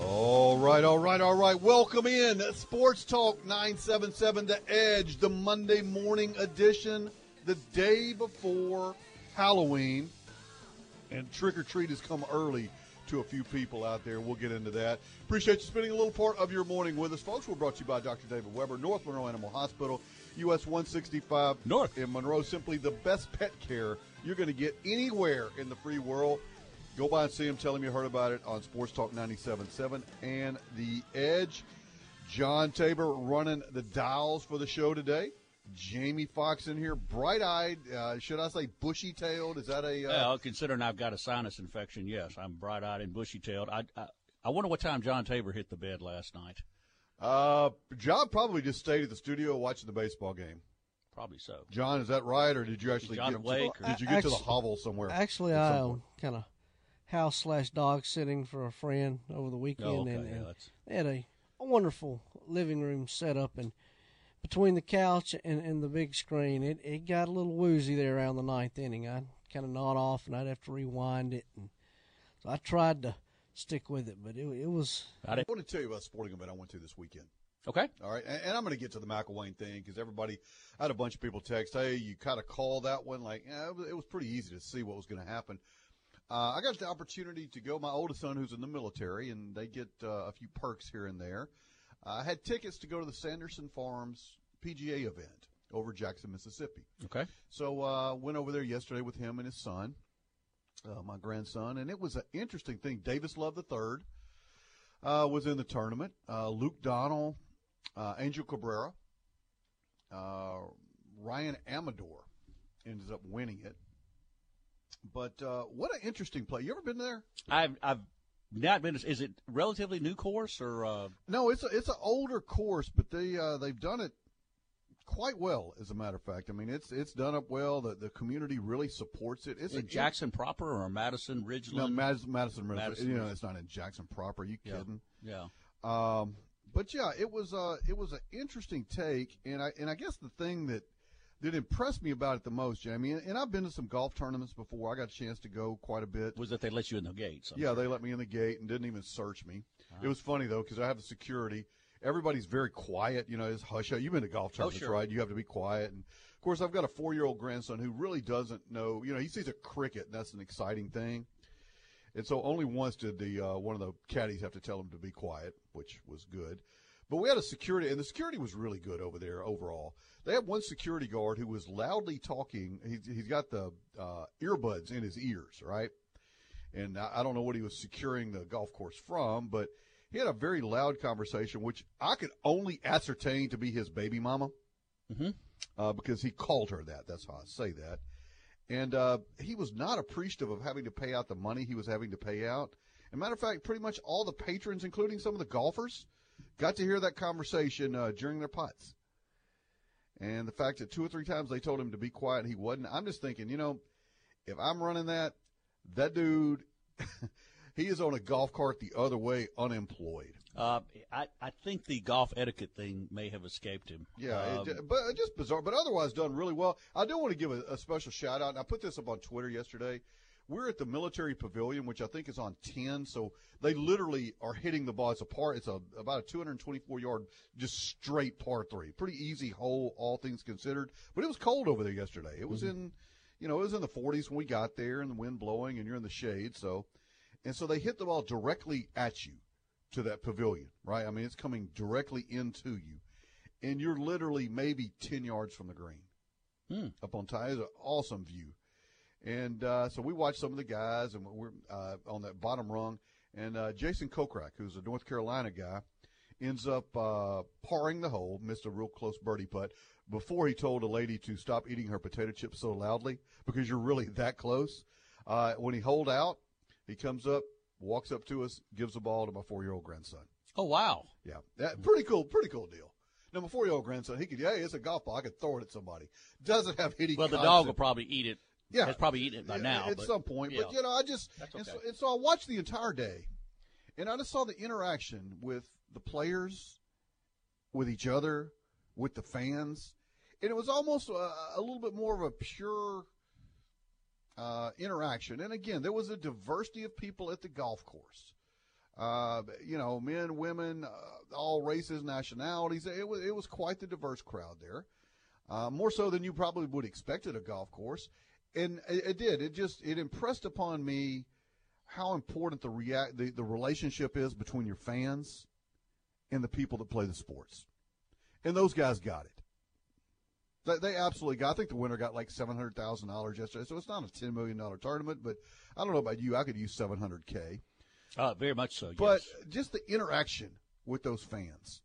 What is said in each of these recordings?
All right, all right, all right. Welcome in Sports Talk 977 The Edge, the Monday morning edition, the day before Halloween. And trick or treat has come early to a few people out there. We'll get into that. Appreciate you spending a little part of your morning with us, folks. We're brought to you by Dr. David Weber, North Monroe Animal Hospital, US 165 North. in Monroe. Simply the best pet care you're going to get anywhere in the free world. Go by and see him. Tell him you heard about it on Sports Talk 97.7 and The Edge. John Tabor running the dials for the show today. Jamie Fox in here, bright-eyed. Uh, should I say bushy-tailed? Is that a? Uh, Well, considering I've got a sinus infection, yes, I'm bright-eyed and bushy-tailed. I, I I wonder what time John Tabor hit the bed last night. uh, John probably just stayed at the studio watching the baseball game. Probably so. John, is that right, or did you actually John get awake, To, or- did you get to the hovel somewhere? Actually, I point? kind of house slash dog sitting for a friend over the weekend, Oh, okay, and, and that's- they had a, a wonderful living room set up, and between the couch and, and the big screen, it, it got a little woozy there around the ninth inning. I'd kind of nod off, and I'd have to rewind it, and so I tried to stick with it, but it, it was Got it. I want to tell you about a sporting event I went to this weekend. Okay. All right, and, and I'm going to get to the McElwain thing because everybody, I had a bunch of people text, "Hey, you kind of call that one." Like, yeah, it was, it was pretty easy to see what was going to happen. Uh, I got the opportunity to go. My oldest son, who's in the military, and they get uh, a few perks here and there. Uh, I had tickets to go to the Sanderson Farms PGA event over Jackson, Mississippi. Okay. So uh, went over there yesterday with him and his son, uh, my grandson, and it was an interesting thing. Davis Love III uh, was in the tournament. Uh, Luke Donald, uh, Angel Cabrera, uh, Ryan Armour ended up winning it. But uh, what an interesting play! You ever been there? I've I've not been. Is it relatively new course or? Uh, No, it's a, it's an older course, but they uh, they've done it quite well. As a matter of fact, I mean it's it's done up well. The the community really supports it. It's in a, Jackson proper or Madison No, Ridgeland? Madison, Madison, River. Madison You know, it's not in Jackson proper. Are you Yeah. kidding? yeah. Um, but yeah, it was uh, it was an interesting take, and I and I guess the thing that that impressed me about it the most, Jamie, and, and I've been to some golf tournaments before. I got a chance to go quite a bit. Was that they let you in the gates? I'm yeah, sure. they let me in the gate and didn't even search me. It was funny though because I have the security. Everybody's very quiet. You know, it's hush. You've been to golf tournaments, sure. right? You have to be quiet. And of course, I've got a four-year-old grandson who really doesn't know. You know, he sees a cricket, and that's an exciting thing. And so only once did the uh, one of the caddies have to tell him to be quiet, which was good. But we had a security, and the security was really good over there overall. They had one security guard who was loudly talking. He's, he's got the uh, earbuds in his ears, right? And I, I don't know what he was securing the golf course from, but he had a very loud conversation, which I could only ascertain to be his baby mama, Mhm. uh, because he called her that. That's how I say that. And uh, he was not appreciative of having to pay out the money he was having to pay out. As a matter of fact, pretty much all the patrons, including some of the golfers, got to hear that conversation uh, during their putts. And the fact that two or three times they told him to be quiet, and he wasn't. I'm just thinking, you know, if I'm running that, that dude, he is on a golf cart the other way, unemployed. Uh, I I think the golf etiquette thing may have escaped him. Yeah, Um, it, but just bizarre. But otherwise, done really well. I do want to give a, a special shout out. And I put this up on Twitter yesterday. We're at the military pavilion, which I think is on ten. So they literally are hitting the ball. It's a par. It's a about a 224 yard, just straight par three. Pretty easy hole, all things considered. But it was cold over there yesterday. It was in, you know, it was in the 40s when we got there, and the wind blowing, and you're in the shade. So, and so they hit the ball directly at you to that pavilion, right? I mean, it's coming directly into you, and you're literally maybe 10 yards from the green Hmm. up on tie. It's an awesome view. And uh, so we watched some of the guys, and we're uh, on that bottom rung. And uh, Jason Kokrak, who's a North Carolina guy, ends up uh, parring the hole, missed a real close birdie putt before he told a lady to stop eating her potato chips so loudly because you're really that close. Uh, when he holed out, he comes up, walks up to us, gives the ball to my four year old grandson. Oh wow! Yeah, that, pretty cool, pretty cool deal. Now, my four-year-old grandson, he could, hey, it's a golf ball. I could throw it at somebody. Doesn't have any. Well, the concept. dog will probably eat it. Yeah. has probably eaten it by Yeah, now. at but, some point. But you know, I just That's and, so, and so I watched the entire day, and I just saw the interaction with the players, with each other, with the fans, and it was almost a, a little bit more of a pure uh, interaction. And again, there was a diversity of people at the golf course. Uh, you know, men, women, uh, all races, nationalities. It was it was quite the diverse crowd there, uh, more so than you probably would expect at a golf course. And it, it did. It just it impressed upon me how important the react the, the relationship is between your fans and the people that play the sports. And those guys got it. They, they absolutely got. I think the winner got like seven hundred thousand dollars yesterday. So it's not a ten million dollar tournament, but I don't know about you. I could use seven hundred k. Uh, very much so. But yes. just the interaction with those fans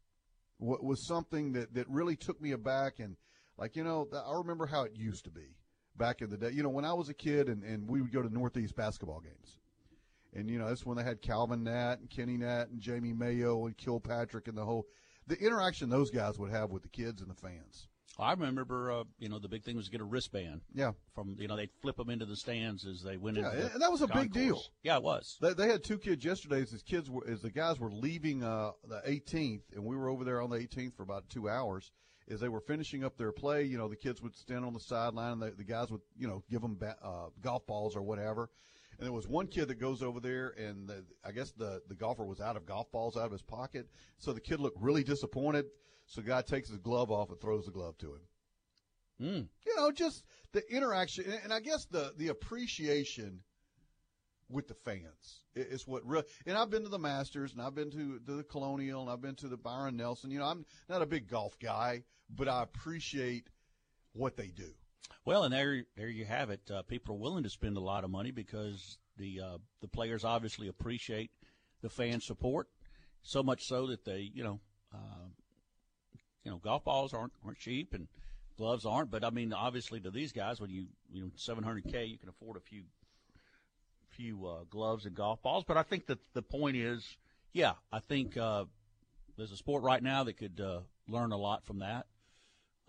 was something that, that really took me aback. And, like, you know, I remember how it used to be back in the day. You know, when I was a kid and, and we would go to Northeast basketball games. And, you know, that's when they had Calvin Natt and Kenny Natt and Jamie Mayo and Kilpatrick and the whole – the interaction those guys would have with the kids and the fans. I remember, uh, you know, the big thing was to get a wristband Yeah. from, you know, they'd flip them into the stands as they went Yeah, into the and that was a big deal. Yeah, it was. They, they had two kids yesterday. As his kids were, as the guys were leaving uh, the 18th, and we were over there on the 18th for about two hours. As they were finishing up their play, you know, the kids would stand on the sideline, and the, the guys would, you know, give them ba- uh, golf balls or whatever. And there was one kid that goes over there, and the, I guess the the golfer was out of golf balls out of his pocket, so the kid looked really disappointed. So the guy takes his glove off and throws the glove to him Mm. you know, just the interaction, and- and I guess the the appreciation with the fans i- is what real. And I've been to the Masters, and I've been to, to the Colonial, and I've been to the Byron Nelson. You know, I'm not a big golf guy, but I appreciate what they do. Well, and there, there you have it. Uh, people are willing to spend a lot of money because the uh, the players obviously appreciate the fan support so much so that they, you know, uh, you know, golf balls aren't aren't cheap and gloves aren't. But I mean, obviously, to these guys, when you you know 700k, you can afford a few few uh, gloves and golf balls. But I think that the point is, yeah, I think uh, there's a sport right now that could uh, learn a lot from that.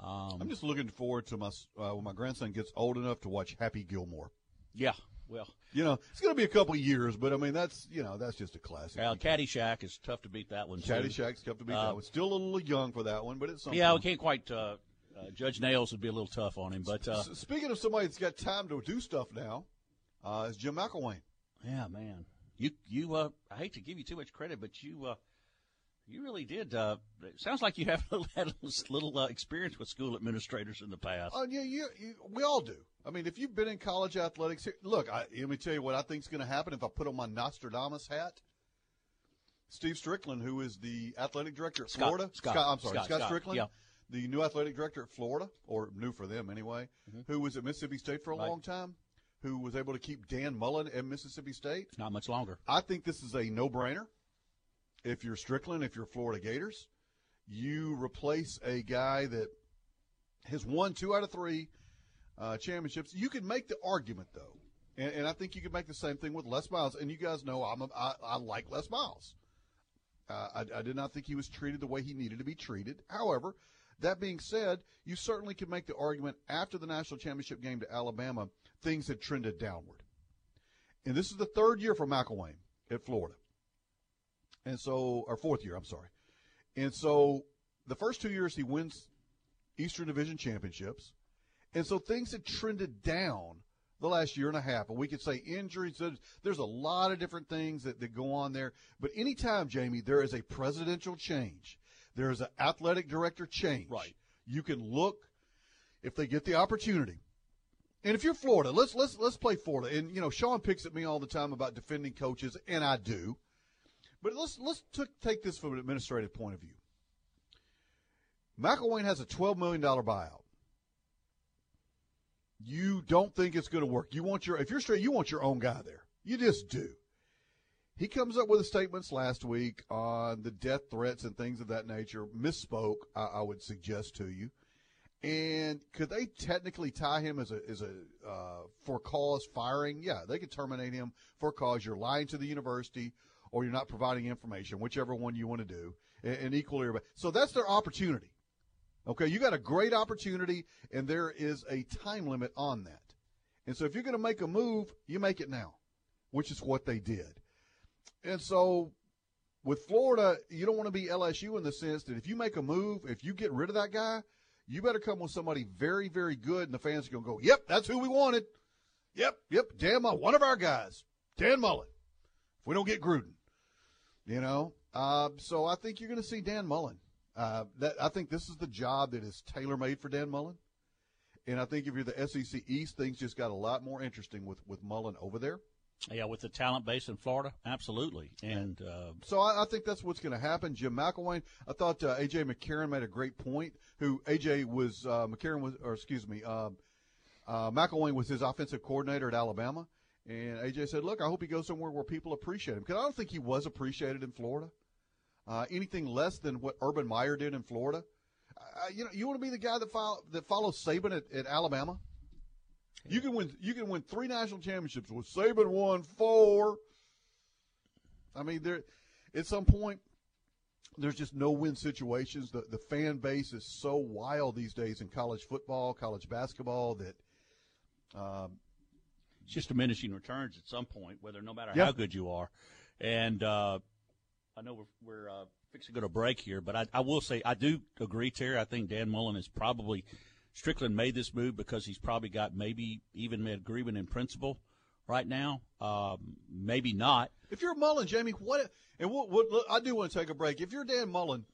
Um, I'm just looking forward to my uh, when my grandson gets old enough to watch Happy Gilmore. yeah, well. You know, it's going to be a couple of years, but I mean, that's you know, that's just a classic. Well, Caddyshack is tough to beat that one. too. Caddyshack's tough to beat Uh, that one. Still a little young for that one, but it's something. Yeah, we can't quite. Uh, uh, Judge Smails would be a little tough on him, but uh, S- Speaking of somebody that's got time to do stuff now, uh, is Jim McElwain. yeah, man, you you. Uh, I hate to give you too much credit, but you uh, you really did. Uh, it sounds like you have had a little uh, experience with school administrators in the past. Oh yeah, you, you, we all do. I mean, if you've been in college athletics, here, look. I, let me tell you what I think is going to happen if I put on my Nostradamus hat. Steve Stricklin, who is the athletic director at Scott- Florida, Scott. I'm sorry, Scott, Scott, Scott, Stricklin, yeah. the new athletic director at Florida, or new for them anyway, who was at Mississippi State for a Mm-hmm. Right. long time, who was able to keep Dan Mullen at Mississippi State. Not much longer. I think this is a no-brainer. If you're Stricklin, if you're Florida Gators, you replace a guy that has won two out of three uh, championships. You can make the argument though, and, and I think you can make the same thing with Les Miles. And you guys know I'm a, I, I like Les Miles. Uh, I, I did not think he was treated the way he needed to be treated. However, that being said, you certainly can make the argument after the national championship game to Alabama, things had trended downward. And this is the third year for McElwain at Florida. And so, or fourth year, I'm sorry. And so the first two years he wins Eastern Division championships. And so things had trended down the last year and a half. And we could say injuries. There's, a lot of different things that, that go on there. But anytime, Jamie, there is a presidential change, there is an athletic director change. Right. You can look if they get the opportunity. And if you're Florida, let's let's let's play Florida. And you know, Sean picks at me all the time about defending coaches, and I do. But let's let's t- take this from an administrative point of view. McElwain has a twelve million dollar buyout. You don't think it's going to work. You want your if you're straight, you want your own guy there. You just do. He comes up with statements last week on the death threats and things of that nature. Misspoke, I, I would suggest to you. And could they technically tie him as a as a uh, for cause firing? Yeah, they could terminate him for cause you're lying to the university or you're not providing information, whichever one you want to do, and, and equally. So that's their opportunity. Okay, you got a great opportunity, and there is a time limit on that. And so if you're going to make a move, you make it now, which is what they did. And so with Florida, you don't want to be LSU in the sense that if you make a move, if you get rid of that guy, you better come with somebody very, very good, and the fans are going to go, yep, that's who we wanted. Yep, yep, Dan Mullen, one of our guys, Dan Mullen. If we don't get Gruden, you know. Uh, so I think you're going to see Dan Mullen. Uh, that I think this is the job that is tailor made for Dan Mullen. And I think if you're the SEC East, things just got a lot more interesting with, with Mullen over there. Yeah, with the talent base in Florida, absolutely. And uh, so I, I, think that's what's going to happen. Jim McElwain, I thought uh, AJ McCarron made a great point. Who AJ was uh, McCarron was, or excuse me, uh, uh, McElwain was his offensive coordinator at Alabama, and AJ said, "Look, I hope he goes somewhere where people appreciate him because I don't think he was appreciated in Florida. Uh, anything less than what Urban Meyer did in Florida." you know, you want to be the guy that follow, that follows Saban at, at Alabama. You can win. You can win three national championships with Saban won four. I mean, there at some point there's just no win situations. The the fan base is so wild these days in college football, college basketball that um, it's just diminishing returns at some point, whether no matter how good you are. And uh, I know we're, we're uh, fixing to go to break here, but I, I will say I do agree, Terry. I think Dan Mullen is probably – Stricklin made this move because he's probably got maybe even made agreement in principle right now. Um, maybe not. If you're Mullen, Jamie, what? And what, what, I do want to take a break. If you're Dan Mullen,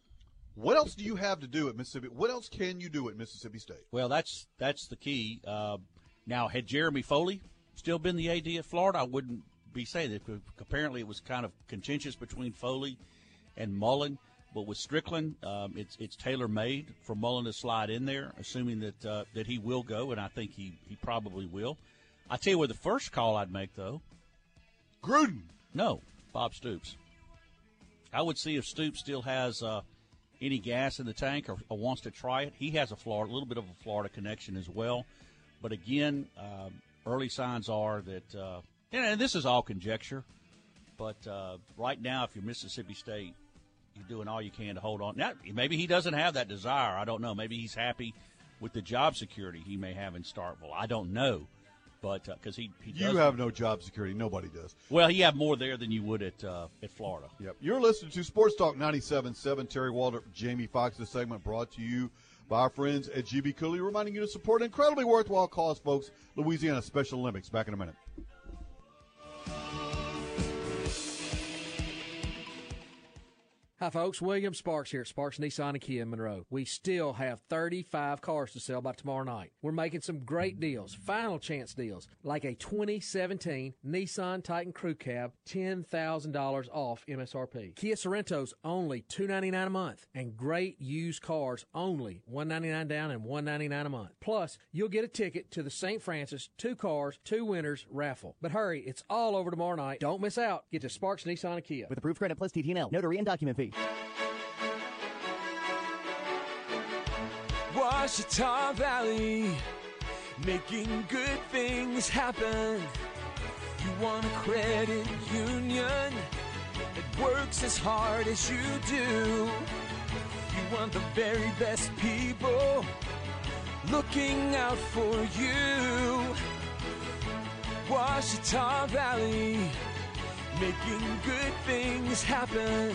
what else do you have to do at Mississippi? What else can you do at Mississippi State? Well, that's that's the key. Uh, now, had Jeremy Foley still been the AD at Florida, I wouldn't be saying that. Apparently, it was kind of contentious between Foley and Mullen. But with Stricklin, um, it's it's tailor made for Mullen to slide in there, assuming that uh, that he will go, and I think he, he probably will. I tell you what, the first call I'd make though, Gruden. No, Bob Stoops. I would see if Stoops still has uh, any gas in the tank or, or, wants to try it. He has a Florida, a little bit of a Florida connection as well. But again, um, early signs are that, uh, and this is all conjecture. But uh, right now, if you're Mississippi State, you're doing all you can to hold on. Now, maybe he doesn't have that desire. I don't know. Maybe he's happy with the job security he may have in Starkville. I don't know, but because uh, he, he you have no job security, nobody does. Well, you have more there than you would at uh, at Florida. Yep. You're listening to Sports Talk 97.7. Terry Walter, Jamie Fox. This segment brought to you by our friends at GB Cooley, reminding you to support an incredibly worthwhile cause, folks. Louisiana Special Olympics. Back in a minute. Hi, folks. William Sparks here at Sparks Nissan and Kia in Monroe. We still have 35 cars to sell by tomorrow night. We're making some great deals, final chance deals, like a 2017 Nissan Titan Crew Cab, $10,000 off MSRP. Kia Sorentos only 299 a month, and great used cars only 199 down and 199 a month. Plus, you'll get a ticket to the St. Francis Two Cars, Two Winners raffle. But hurry, it's all over tomorrow night. Don't miss out. Get to Sparks Nissan and Kia. With approved credit plus TTNL, notary and document fee. Ouachita Valley, making good things happen. You want a credit union that works as hard as you do. You want the very best people looking out for you. Ouachita Valley, making good things happen.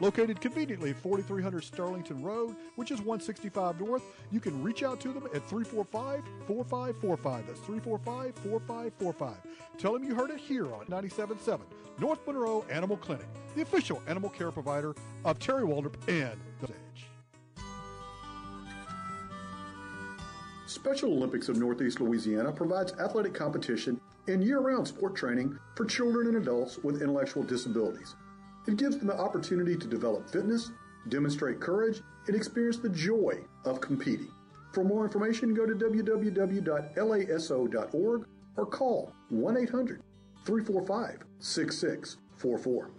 Located conveniently at 4300 Sterlington Road, which is 165 North, you can reach out to them at 345 4545. That's 345 4545. Tell them you heard it here on 97.7 North Monroe Animal Clinic, the official animal care provider of Terry Waldrop and the Edge. Special Olympics of Northeast Louisiana provides athletic competition and year round sport training for children and adults with intellectual disabilities. It gives them the opportunity to develop fitness, demonstrate courage, and experience the joy of competing. For more information, go to www.laso.org or call 1 800 345 6644.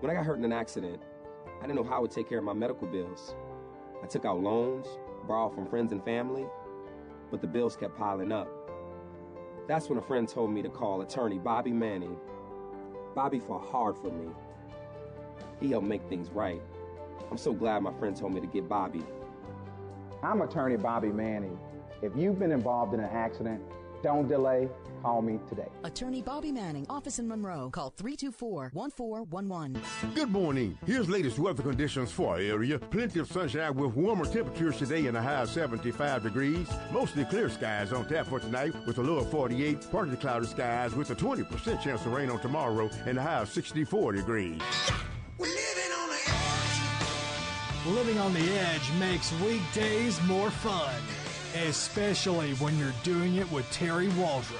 When I got hurt in an accident, I didn't know how I would take care of my medical bills. I took out loans, borrowed from friends and family, but the bills kept piling up. That's when a friend told me to call attorney Bobby Manning. Bobby fought hard for me. He helped make things right. I'm so glad my friend told me to get Bobby. I'm attorney Bobby Manning. If you've been involved in an accident, don't delay. Call me today. Attorney Bobby Manning, office in Monroe. Call 324 1411. Good morning. Here's latest weather conditions for our area. Plenty of sunshine with warmer temperatures today in the high of 75 degrees. Mostly clear skies on tap for tonight with a low of 48. Partly cloudy skies with a 20% chance of rain on tomorrow and a high of 64 degrees. We living on the edge. Living on the edge makes weekdays more fun, especially when you're doing it with Terry Waldrop.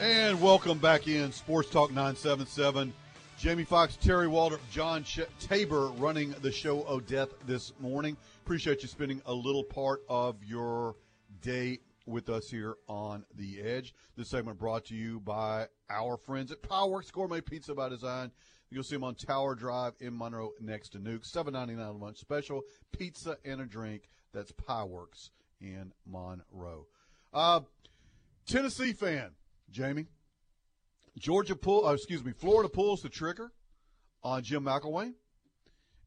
And welcome back in Sports Talk 977. Jamie Fox, Terry Waldrop, John Ch- Tabor running the show Odeth this morning. Appreciate you spending a little part of your day with us here on The Edge. This segment brought to you by our friends at Pieworks Gourmet Pizza by Design. You'll see them on Tower Drive in Monroe next to Nuke. Seven ninety nine lunch special. Pizza and a drink. That's Pieworks in Monroe. Uh, Tennessee fan, Jamie. Georgia pull, uh, excuse me, Florida pulls the trigger on Jim McElwain.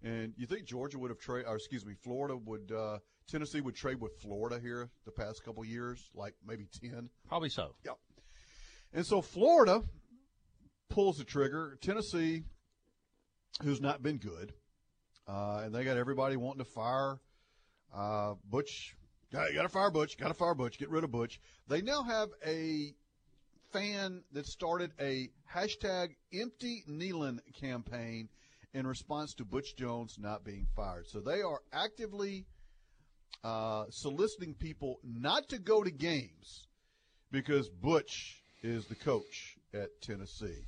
And you think Georgia would have traded, or excuse me, Florida would, uh, Tennessee would trade with Florida here the past couple years, like maybe 10? Probably so. Yep. And so Florida pulls the trigger. Tennessee, who's not been good, uh, and they got everybody wanting to fire uh, Butch. Got to fire Butch. Got to fire Butch. Get rid of Butch. They now have a fan that started a hashtag empty Neyland campaign in response to Butch Jones not being fired. So they are actively uh, soliciting people not to go to games because Butch is the coach at Tennessee.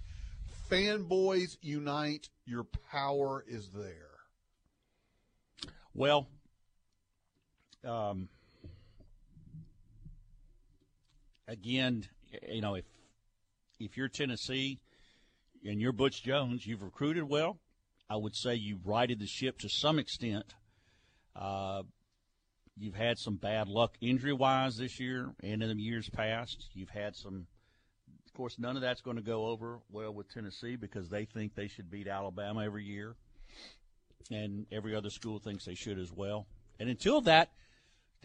Fanboys unite. Your power is there. Well, um, again, you know, if if you're Tennessee and you're Butch Jones, you've recruited well. I would say you've righted the ship to some extent. Uh, you've had some bad luck injury wise this year and in the years past. You've had some. Of course, none of that's going to go over well with Tennessee because they think they should beat Alabama every year, and every other school thinks they should as well. And until that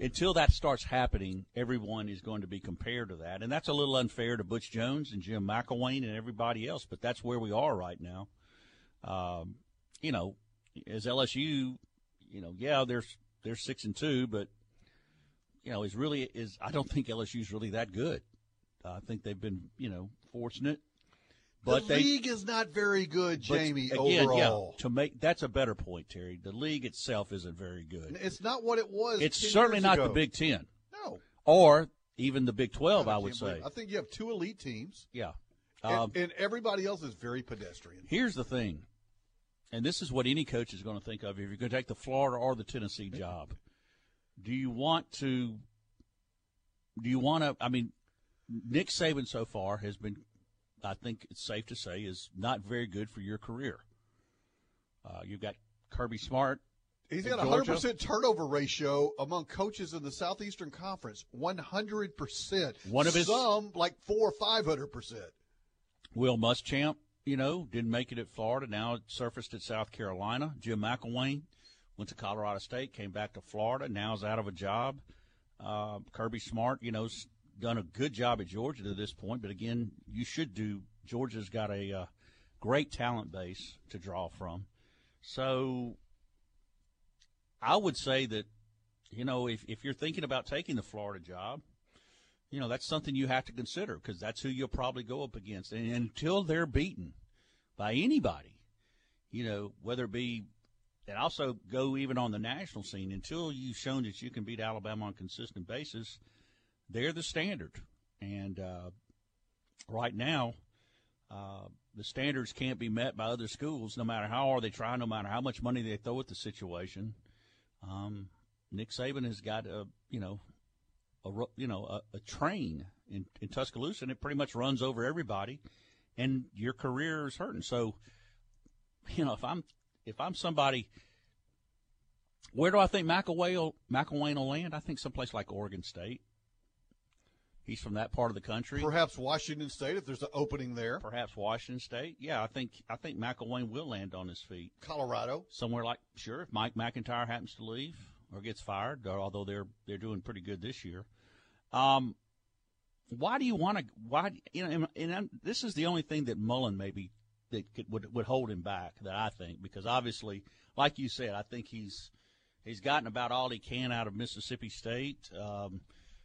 until that starts happening, everyone is going to be compared to that, and that's a little unfair to Butch Jones and Jim McElwain and everybody else. But that's where we are right now. Um, you know, as LSU, you know, yeah, they're they're six and two, but you know, is really is I don't think LSU's really that good. I think they've been you know fortunate. But the they, league is not very good, Jamie. again, overall, yeah, to make that's a better point, Terry. The league itself isn't very good. it's not what it was. It's 10 certainly not ago. the Big Ten No, or even the Big Twelve. I, can't would say. I think you have two elite teams, Yeah. and, Um, and everybody else is very pedestrian. Here's the thing, and this is what any coach is going to think of if you're going to take the Florida or the Tennessee job. Do you want to? Do you want to? I mean, Nick Saban so far has been, I think it's safe to say, is not very good for your career. Uh, you've got Kirby Smart. He's got a hundred percent turnover ratio among coaches in the Southeastern Conference. One hundred percent. One of his- some like four or five hundred percent. Will Muschamp, you know, didn't make it at Florida. Now it surfaced at South Carolina. Jim McElwain went to Colorado State, came back to Florida. Now is out of a job. Uh, Kirby Smart, you know, done a good job at Georgia to this point. But again, you should do. Georgia's got a uh, great talent base to draw from. So I would say that, you know, if, if you're thinking about taking the Florida job, you know, that's something you have to consider because that's who you'll probably go up against. And until they're beaten by anybody, you know, whether it be, and also go even on the national scene, until you've shown that you can beat Alabama on a consistent basis, they're the standard. And uh, right now, uh, the standards can't be met by other schools, no matter how hard they try, no matter how much money they throw at the situation. Um, Nick Saban has got a, you know, a you know a, a train in, in Tuscaloosa, and it pretty much runs over everybody, and your career is hurting. So you know, if I'm if I'm somebody, where do I think McElwain will, will land? I think someplace like Oregon State. He's from that part of the country. Perhaps Washington State if there's an opening there. Perhaps Washington State. Yeah, I think I think McElwain will land on his feet. Colorado. Somewhere like sure, if Mike McIntyre happens to leave or gets fired, although they're they're doing pretty good this year. Um, why do you want to? Why you know? And, and this is the only thing that Mullen maybe that could, would would hold him back. That I think because obviously, like you said, I think he's he's gotten about all he can out of Mississippi State. Um,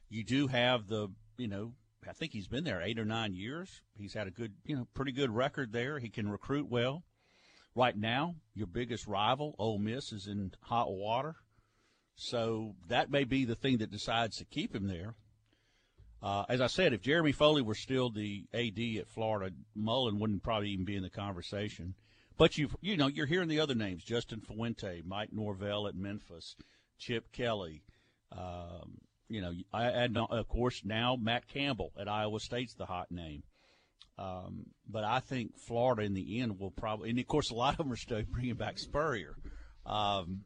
you do have the you know. I think he's been there eight or nine years. He's had a good, you know, pretty good record there. He can recruit well. Right now, your biggest rival, Ole Miss, is in hot water. So that may be the thing that decides to keep him there. Uh, as I said, if Jeremy Foley were still the AD at Florida, Mullen wouldn't probably even be in the conversation. But you you know you're hearing the other names: Justin Fuente, Mike Norvell at Memphis, Chip Kelly. Um, you know, I add of course now Matt Campbell at Iowa State's the hot name. Um, but I think Florida in the end will probably, and of course a lot of them are still bringing back Spurrier. Um,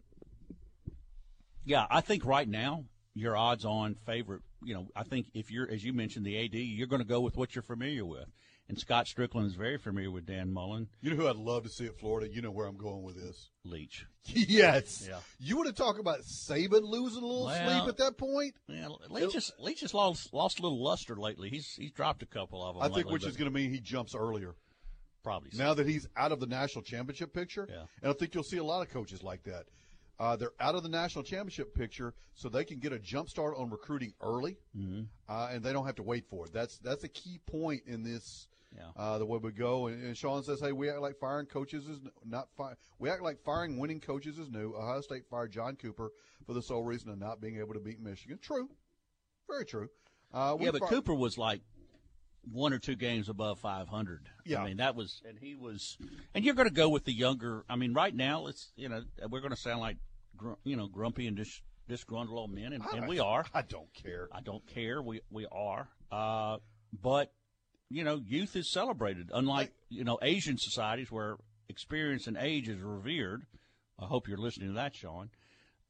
yeah, I think right now your odds-on favorite. You know, I think if you're, as you mentioned, the AD, you're going to go with what you're familiar with. And Scott Stricklin is very familiar with Dan Mullen. You know who I'd love to see at Florida? You know where I'm going with this. Leach. yes. Yeah. You want to talk about Saban losing a little Well, sleep at that point? Yeah, Leach has, Leach has lost, lost a little luster lately. He's he's dropped a couple of them. I think lately, which is going to mean he jumps earlier. probably so. Now that he's out of the national championship picture, Yeah. and I think you'll see a lot of coaches like that. Uh, they're out of the national championship picture, so they can get a jump start on recruiting early, Mhm. uh, and they don't have to wait for it. That's that's a key point in this. Yeah. Uh, the way we go, and, and Sean says, "Hey, we act like firing coaches is not fi- We act like firing winning coaches is new. Ohio State fired John Cooper for the sole reason of not being able to beat Michigan. True, very true. Uh, we yeah, but fi- Cooper was like one or two games above 500. Yeah. I mean that was, and he was, and you're going to go with the younger. I mean, right now it's you know we're going to sound like gr- you know grumpy and dis- disgruntled old men, and, and we are. I don't care. I don't care. We we are. Uh, but you know, youth is celebrated. Unlike you know Asian societies where experience and age is revered. I hope you're listening to that, Sean.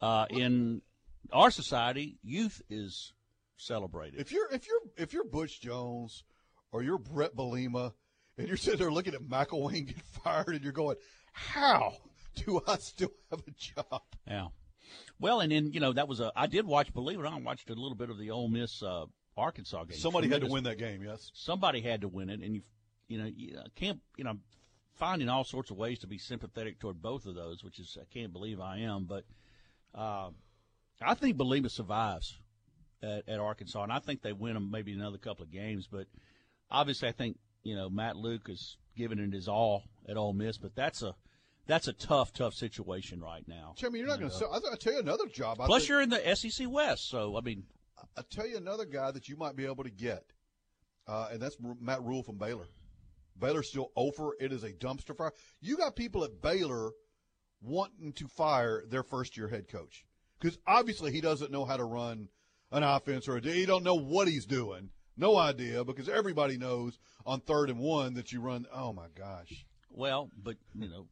Uh, in our society, youth is celebrated. If you're if you're if you're Butch Jones or you're Bret Bielema and you're sitting there looking at McElwain get fired and you're going, how do I still have a job? Yeah. Well, and then you know that was a. I did watch. Believe it or not, I watched a little bit of the Ole Miss uh, Arkansas game. Somebody had to win that game. Yes. Somebody had to win it, and you, you know, you can't. You know, finding all sorts of ways to be sympathetic toward both of those, which is I can't believe I am, but uh, I think Bielema survives at, at Arkansas, and I think they win them maybe another couple of games. But obviously, I think you know Matt Luke is giving it his all at Ole Miss, but that's a that's a tough, tough situation right now. I mean, you're not going to. I'll tell you another job. I Plus, think- you're in the SEC West, so I mean, I'll tell you another guy that you might be able to get, uh, and that's Matt Rhule from Baylor. Baylor's still over. It is a dumpster fire. You got people at Baylor wanting to fire their first year head coach because obviously he doesn't know how to run an offense or a, he don't know what he's doing. No idea because everybody knows on third and one that you run. Oh my gosh. well, but you know,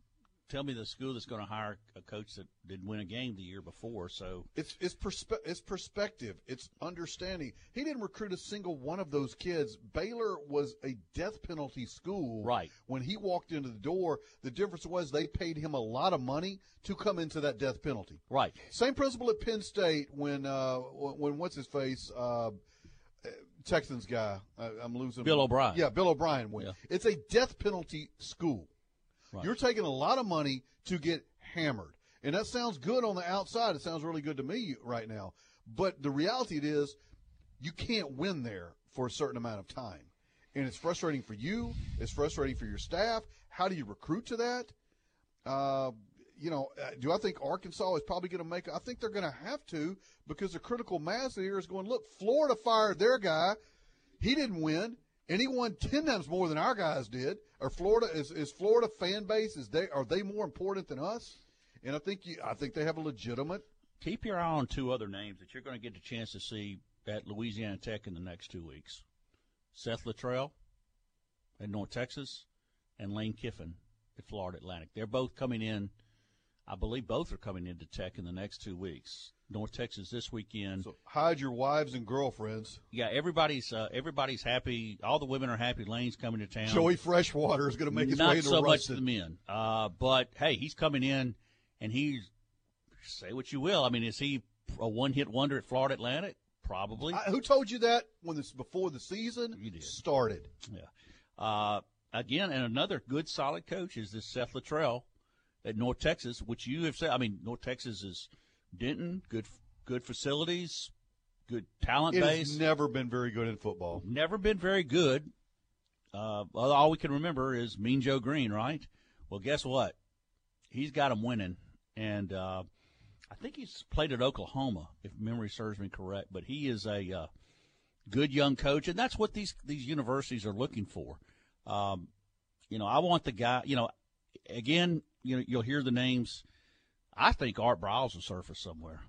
tell me the school that's going to hire a coach that didn't win a game the year before. So It's it's perspe- it's perspective. It's understanding. He didn't recruit a single one of those kids. Baylor was a death penalty school. Right. When he walked into the door, the difference was they paid him a lot of money to come into that death penalty. right, Same principle at Penn State when uh when what's his face uh Texans guy. I, I'm losing. Bill O'Brien. Yeah, Bill O'Brien went. Yeah. It's a death penalty school. Right. You're taking a lot of money to get hammered. And that sounds good on the outside. It sounds really good to me right now. But the reality is, you can't win there for a certain amount of time. And it's frustrating for you. It's frustrating for your staff. How do you recruit to that? Uh, you know, uh, do I think Arkansas is probably going to make? I think they're going to have to because the critical mass here is going. Look, Florida fired their guy. He didn't win, and he won ten times more than our guys did. Or Florida is is Florida fan base is they are they more important than us? And I think you, I think they have a legitimate. keep your eye on two other names that you're going to get a chance to see at Louisiana Tech in the next two weeks: Seth Littrell at North Texas, and Lane Kiffin at Florida Atlantic. They're both coming in. I believe both are coming into Tech in the next two weeks. North Texas this weekend. So hide your wives and girlfriends. Yeah, everybody's uh, everybody's happy. All the women are happy. Lane's coming to town. Joey Freshwater is going to make his Not way into so much Ruston. the men, uh, but hey, he's coming in, and he's say what you will. I mean, is he a one-hit wonder at Florida Atlantic? Probably. I, who told you that when this before the season started? Yeah. Uh, again, and another good, solid coach is this Seth Littrell at North Texas, which you have said. I mean, North Texas is Denton, good, good facilities, good talent It base. has never been very good in football. Never been very good. Uh, all we can remember is Mean Joe Greene, right? Well, guess what? He's got them winning, and uh, I think he's played at Oklahoma, if memory serves me correct. But he is a uh, good young coach, and that's what these these universities are looking for. Um, you know, I want the guy. You know, again, you know, you'll hear the names. I think Art Briles will surface somewhere.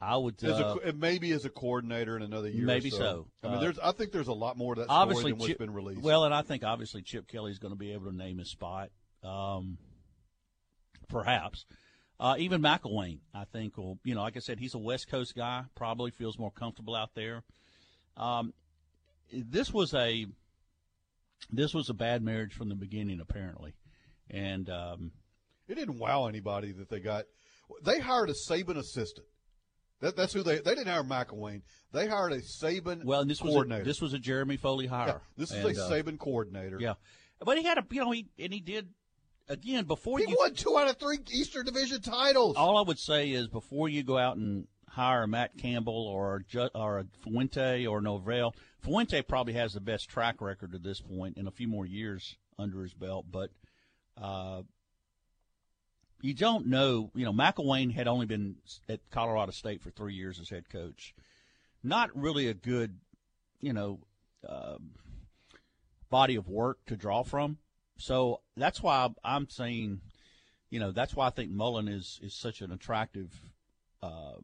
I would uh, a, maybe as a coordinator in another year. or maybe so. so. I mean, Uh, there's. I think there's a lot more to that obviously story than what's Chip, been released. Well, and I think obviously Chip Kelly's going to be able to name his spot. Um, perhaps. Uh, even McElwain, I think, will, you know, like I said, he's a West Coast guy, probably feels more comfortable out there. Um, this was a this was a bad marriage from the beginning, apparently, and um, it didn't wow anybody that they got. They hired a Saban assistant. That, that's who they. They didn't hire McElwain. They hired a Saban well, and this was a, this was a Jeremy Foley hire. Yeah, this is And, a uh, Saban coordinator. Yeah, but he had a you know he and he did again before He you won two out of three Eastern Division titles. All I would say is before you go out and hire Matt Campbell or or a Fuente or Norvell, Fuente probably has the best track record to this point in a few more years under his belt, but uh, you don't know. You know, McElwain had only been at Colorado State for three years as head coach. Not really a good, you know, um body of work to draw from. So that's why I'm saying, you know, that's why I think Mullen is is such an attractive uh,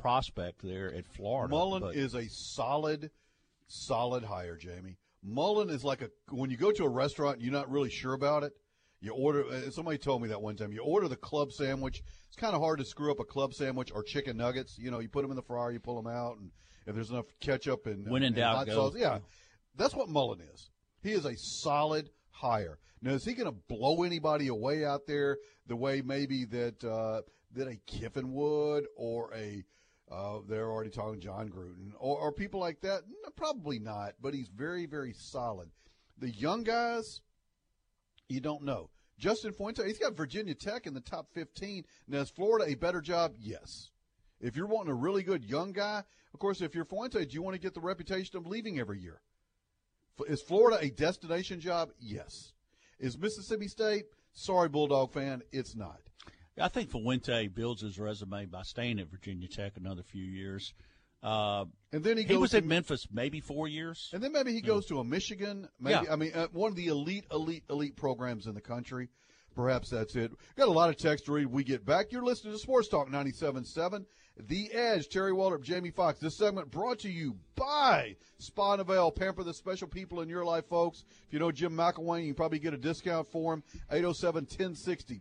prospect there at Florida. Mullen But- is a solid, solid hire, Jamie. Mullen is like a when you go to a restaurant and you're not really sure about it. You order. uh, Somebody told me that one time. You order the club sandwich. It's kind of hard to screw up a club sandwich or chicken nuggets. You know, you put them in the fryer, you pull them out, and if there's enough ketchup and, When in and doubt, hot go. sauce, yeah, that's what Mullen is. He is a solid hire. Now, is he going to blow anybody away out there the way maybe that uh, that a Kiffin would or a uh, they're already talking Jon Gruden or, or people like that? No, probably not. But he's very, very solid. The young guys, you don't know. Justin Fuente, he's got Virginia Tech in the top 15. Now, is Florida a better job? Yes. If you're wanting a really good young guy, of course, if you're Fuente, do you want to get the reputation of leaving every year? Is Florida a destination job? Yes. Is Mississippi State? Sorry, Bulldog fan, it's not. I think Fuente builds his resume by staying at Virginia Tech another few years. Uh, and then he he goes was to- at Memphis maybe four years. And then maybe he goes to a Michigan. Maybe Yeah. I mean uh, one of the elite, elite, elite programs in the country. Perhaps that's it. Got a lot of text to read. We get back. You're listening to Sports Talk 97.7. The Edge. Terry Waldrop, Jamie Fox. This segment brought to you by Spa Novell. Pamper the special people in your life, folks. If you know Jim McElwain, you can probably get a discount for him. 807-1060.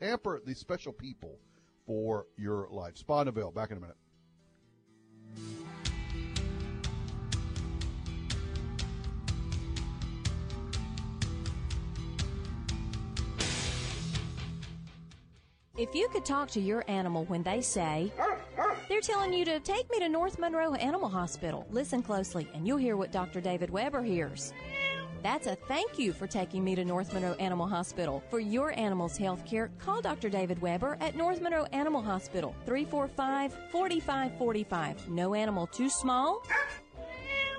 Pamper the special people for your life. Spa Novell. Back in a minute. If you could talk to your animal when they say, they're telling you to take me to North Monroe Animal Hospital, listen closely and you'll hear what Dr. David Weber hears. That's a thank you for taking me to North Monroe Animal Hospital. For your animal's health care, call Dr. David Weber at North Monroe Animal Hospital, 345 4545. No animal too small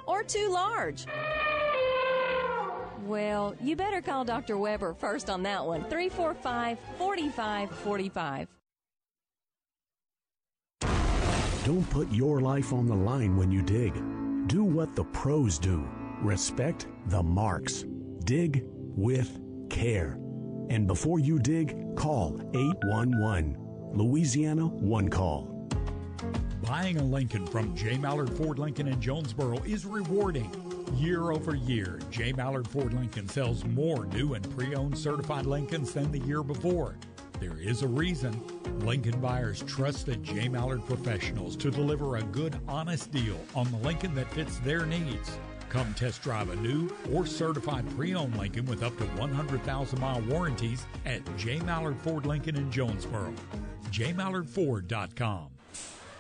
or too large. Well, you better call Dr. Weber first on that one. 345 4545. Don't put your life on the line when you dig. Do what the pros do. Respect the marks. Dig with care. And before you dig, call 811. Louisiana One Call. Buying a Lincoln from J. Mallard Ford Lincoln in Jonesboro is rewarding. Year over year, J. Mallard Ford Lincoln sells more new and pre owned certified Lincolns than the year before. There is a reason. Lincoln buyers trust the J. Mallard professionals to deliver a good, honest deal on the Lincoln that fits their needs. Come test drive a new or certified pre owned Lincoln with up to 100,000 mile warranties at J. Mallard Ford Lincoln in Jonesboro. JMallardFord.com.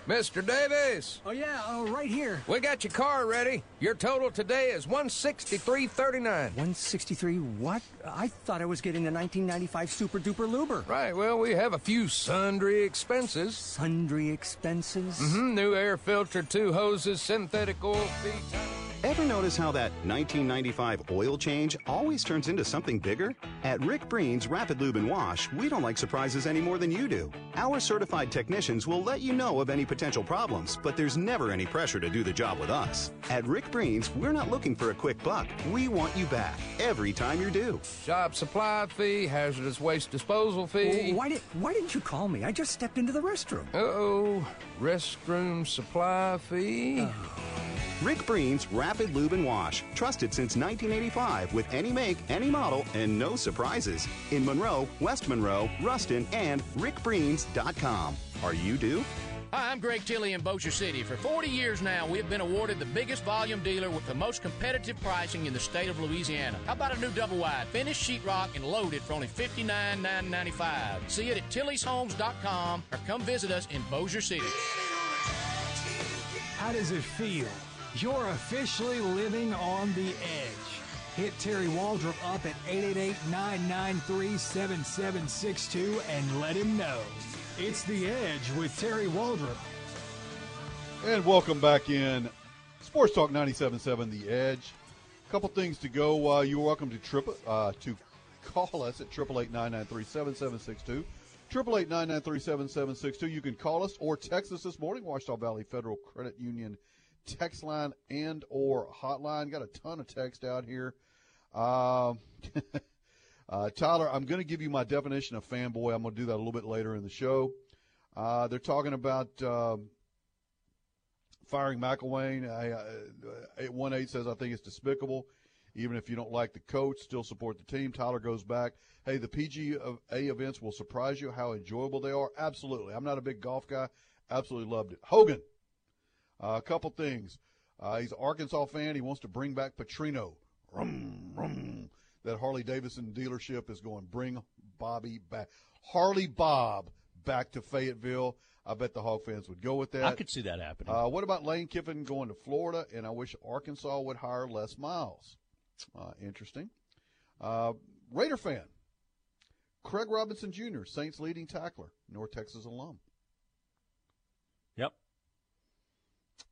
Mr. Davis. Oh yeah, uh, right here. We got your car ready. Your total today is one sixty three thirty nine. One sixty three. What? I thought I was getting the nineteen ninety five Super Duper Luber. Right. Well, we have a few sundry expenses. Sundry expenses. Mm-hmm. New air filter, two hoses, synthetic oil feed. Ever notice how that 1995 oil change always turns into something bigger? At Rick Breen's Rapid Lube and Wash, we don't like surprises any more than you do. Our certified technicians will let you know of any potential problems, but there's never any pressure to do the job with us. At Rick Breen's, we're not looking for a quick buck. We want you back every time you're due. Shop supply fee, hazardous waste disposal fee. Well, why did Why didn't you call me? I just stepped into the restroom. Uh oh, restroom supply fee. Oh. Rick Breen's Rapid Lube and Wash. Trusted since 1985 with any make, any model, and no surprises. In Monroe, West Monroe, Ruston, and rickbreens.com. Are you due? Hi, I'm Greg Tilley in Bossier City. For 40 years now, we've been awarded the biggest volume dealer with the most competitive pricing in the state of Louisiana. How about a new double wide, finished sheetrock and loaded for only $59,995? See it at tillyshomes.com or come visit us in Bossier City. How does it feel? You're officially living on the edge. Hit Terry Waldrop up at 888-993-7762 and let him know. It's The Edge with Terry Waldrop. And welcome back in Sports Talk 97.7 The Edge. A couple things to go. Uh, you're welcome to trip uh, to call us at 888-993-7762. 888-993-7762. You can call us or text us this morning, Ouachita Valley Federal Credit Union text line and or hotline. Got a ton of text out here. Um, uh, Tyler, I'm going to give you my definition of fanboy. I'm going to do that a little bit later in the show. Uh, they're talking about um, firing McElwain. I, uh, 818 says, I think it's despicable. Even if you don't like the coach, still support the team. Tyler goes back. Hey, the PGA events will surprise you how enjoyable they are. Absolutely. I'm not a big golf guy. Absolutely loved it. Hogan, uh, a couple things. Uh, he's an Arkansas fan. He wants to bring back Petrino. Rum, rum. That Harley Davidson dealership is going, bring Bobby back. Harley Bob back to Fayetteville. I bet the Hog fans would go with that. I could see that happening. Uh, what about Lane Kiffin going to Florida? And I wish Arkansas would hire Les Miles. Uh, interesting. Uh, Raider fan. Craig Robinson Jr., Saints leading tackler, North Texas alum. Yep.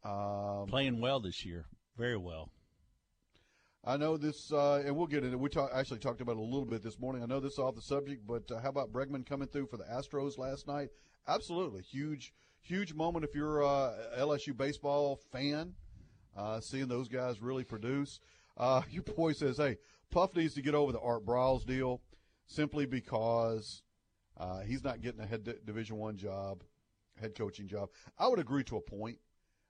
Um, Playing well this year. Very well. I know this, uh, and we'll get into it. We talk, actually talked about it a little bit this morning. I know this is off the subject, but uh, how about Bregman coming through for the Astros last night? Absolutely. Huge, huge moment if you're a LSU baseball fan, uh, seeing those guys really produce. Uh, your boy says, hey, Puff needs to get over the Art Briles deal simply because uh, he's not getting a head Division One job, head coaching job. I would agree to a point.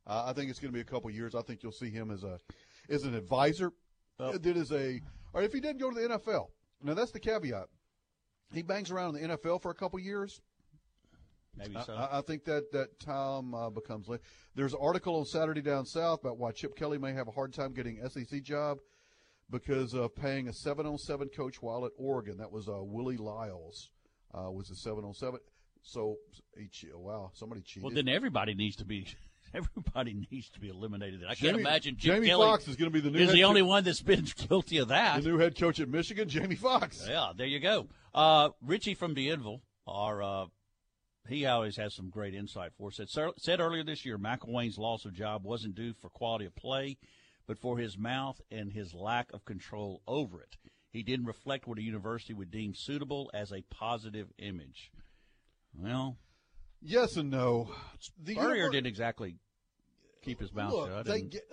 Uh, I think it's going to be a couple years. I think you'll see him as a as an advisor. That is a or if he didn't go to the NFL. Now that's the caveat. He bangs around in the NFL for a couple years. Maybe so. I, I think that that time uh, becomes late. There's an article on Saturday Down South about why Chip Kelly may have a hard time getting SEC job because of paying a seven on seven coach while at Oregon. That was uh, Willie Lyles uh, was a seven on seven. So he wow, somebody cheated. Well, then everybody needs to be. Everybody needs to be eliminated. I Jamie, can't imagine Chip Jamie Kelly Fox is going to be the new is the only one that's been guilty of that. The new head coach at Michigan, Jamie Fox. Yeah, there you go. Uh, Richie from Dienville, our uh, he always has some great insight for us. Said, said earlier this year, McElwain's loss of job wasn't due for quality of play, but for his mouth and his lack of control over it. He didn't reflect what a university would deem suitable as a positive image. Well, yes and no. The Spurrier didn't exactly keep his mouth Look, shut. They, get,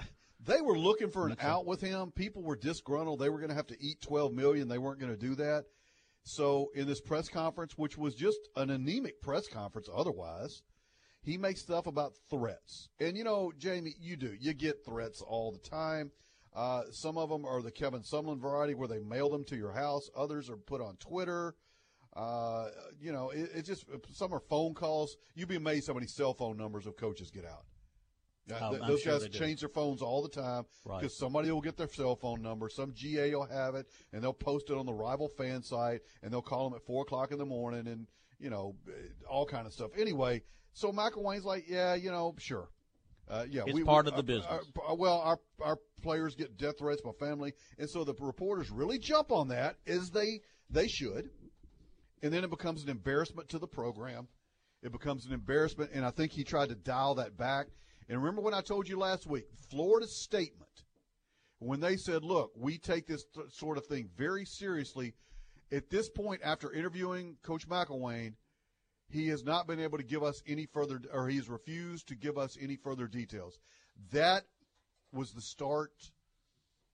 they were looking for an out with him. People were disgruntled. They were going to have to eat twelve million. They weren't going to do that. So in this press conference, which was just an anemic press conference, otherwise, he makes stuff about threats. And you know, Jamie, you do. You get threats all the time. Uh, some of them are the Kevin Sumlin variety where they mail them to your house. Others are put on Twitter. Uh, you know, it, it just some are phone calls. You'd be amazed how many cell phone numbers of coaches get out. Yeah, Oh, th- those sure guys change their phones all the time Right. because somebody will get their cell phone number. Some GA will have it, and they'll post it on the rival fan site, and they'll call them at four o'clock in the morning, and you know, all kind of stuff. Anyway, so McElwain's like, yeah, you know, sure. Uh, yeah, It's we, part we- of the uh, business. uh, well, our our players get death threats by family, and so the reporters really jump on that, as they they should, and then it becomes an embarrassment to the program. It becomes an embarrassment, and I think he tried to dial that back. And remember when I told you last week, Florida's statement when they said, "Look, we take this th- sort of thing very seriously." At this point, after interviewing Coach McElwain, he has not been able to give us any further, or he's refused to give us any further details. That was the start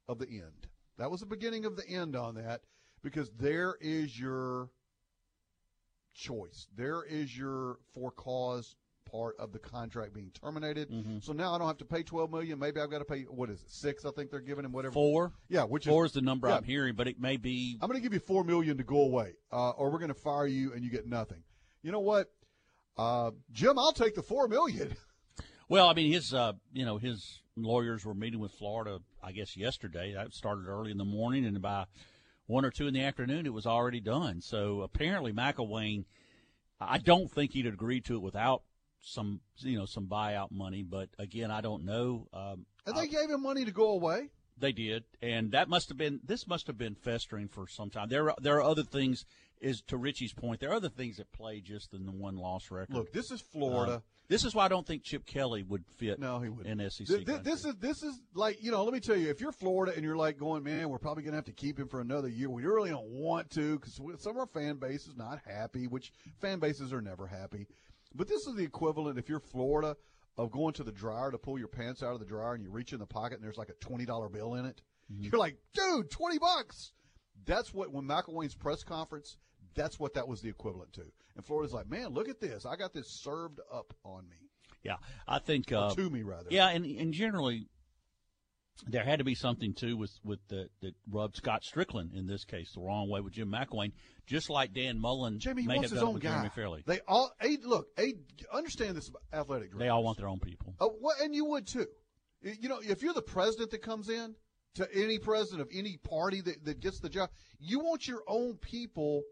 of the end. That was the beginning of the end on that, because there is your choice. There is your for cause part of the contract being terminated. Mm-hmm. So now I don't have to pay twelve million. Maybe I've got to pay what is it six? I think they're giving him whatever Four. Yeah, which four is, is the number yeah. I'm hearing, but it may be. I'm going to give you four million to go away, uh, or we're going to fire you and you get nothing. You know what, uh, Jim? I'll take the four million. Well, I mean, his uh, you know his lawyers were meeting with Florida, I guess yesterday. That started early in the morning, and by one or two in the afternoon, it was already done. So apparently, McElwain, I don't think he'd agree to it without some you know some buyout money. But again, I don't know. Um, And they gave him money to go away. They did, and that must have been this must have been festering for some time. There are, there are other things. Is to Richie's point, there are other things at play just than the one loss record. Look, this is Florida. Uh, this is why I don't think Chip Kelly would fit. No, he wouldn't. in SEC. Th- th- this is this is like you know. Let me tell you, if you're Florida and you're like going, man, we're probably going to have to keep him for another year. We really don't want to because some of our fan base is not happy. Which fan bases are never happy. But this is the equivalent if you're Florida of going to the dryer to pull your pants out of the dryer and you reach in the pocket and there's like a twenty dollar bill in it. Mm-hmm. You're like, dude, twenty bucks. That's what when McElwain's press conference. That's what that was the equivalent to. And Florida's like, man, look at this. I got this served up on me. Yeah, I think uh, to me rather. Yeah, and and generally there had to be something too with with the that rubbed Scott Stricklin in this case the wrong way with Jim McElwain, just like Dan Mullen Jamie he wants his own guy. Jeremy Foley. They all a look. A understand this about athletic directors. They all want their own people. Oh, well, and you would too. You know, if you're the president that comes in to any president of any party that, that gets the job, you want your own people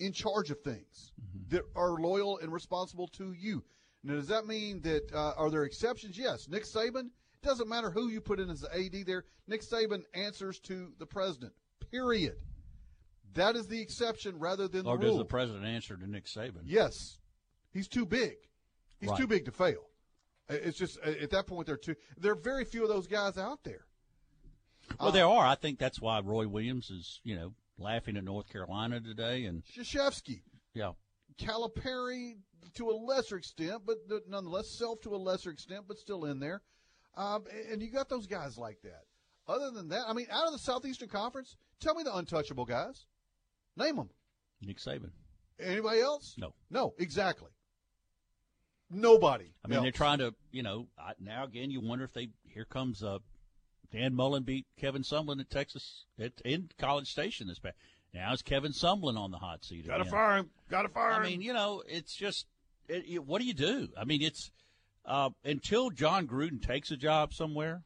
in charge of things Mm-hmm. that are loyal and responsible to you. Now, does that mean that uh, are there exceptions? Yes. Nick Saban. It doesn't matter who you put in as the AD there. Nick Saban answers to the president. Period. That is the exception rather than the Or does the president answer to Nick Saban? Yes, he's too big. He's Right. too big to fail. It's just at that point they're too. There are very few of those guys out there. Well, there are. I think that's why Roy Williams is you know laughing at North Carolina today, and Krzyzewski, yeah, Calipari to a lesser extent, but nonetheless Self to a lesser extent, but still in there. Um, and you got those guys like that. Other than that, I mean, out of the Southeastern Conference, tell me the untouchable guys. Name them. Nick Saban. Anybody else? No. No, exactly. Nobody. I mean, else. they're trying to, you know, now again, you wonder if they here comes uh, Dan Mullen beat Kevin Sumlin at Texas at, in College Station this past. Now is Kevin Sumlin on the hot seat? Gotta again. fire him. Gotta fire him. I mean, you know, it's just, it, it- what do you do? I mean, it's uh, until Jon Gruden takes a job somewhere,